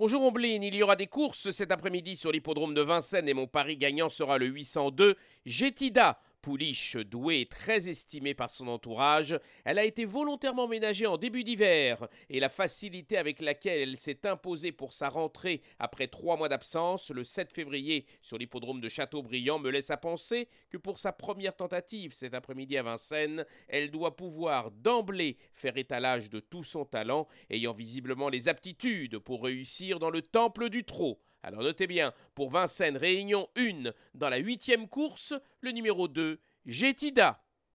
Bonjour Ombline, il y aura des courses cet après-midi sur l'hippodrome de Vincennes et mon pari gagnant sera le 802 Jetida. Pouliche douée et très estimée par son entourage, elle a été volontairement ménagée en début d'hiver et la facilité avec laquelle elle s'est imposée pour sa rentrée après trois mois d'absence le 7 février sur l'hippodrome de Châteaubriand me laisse à penser que pour sa première tentative cet après-midi à Vincennes, elle doit pouvoir d'emblée faire étalage de tout son talent, ayant visiblement les aptitudes pour réussir dans le temple du trot. Alors notez bien, pour Vincennes, réunion 1 dans la huitième course, le numéro 2, Jetida.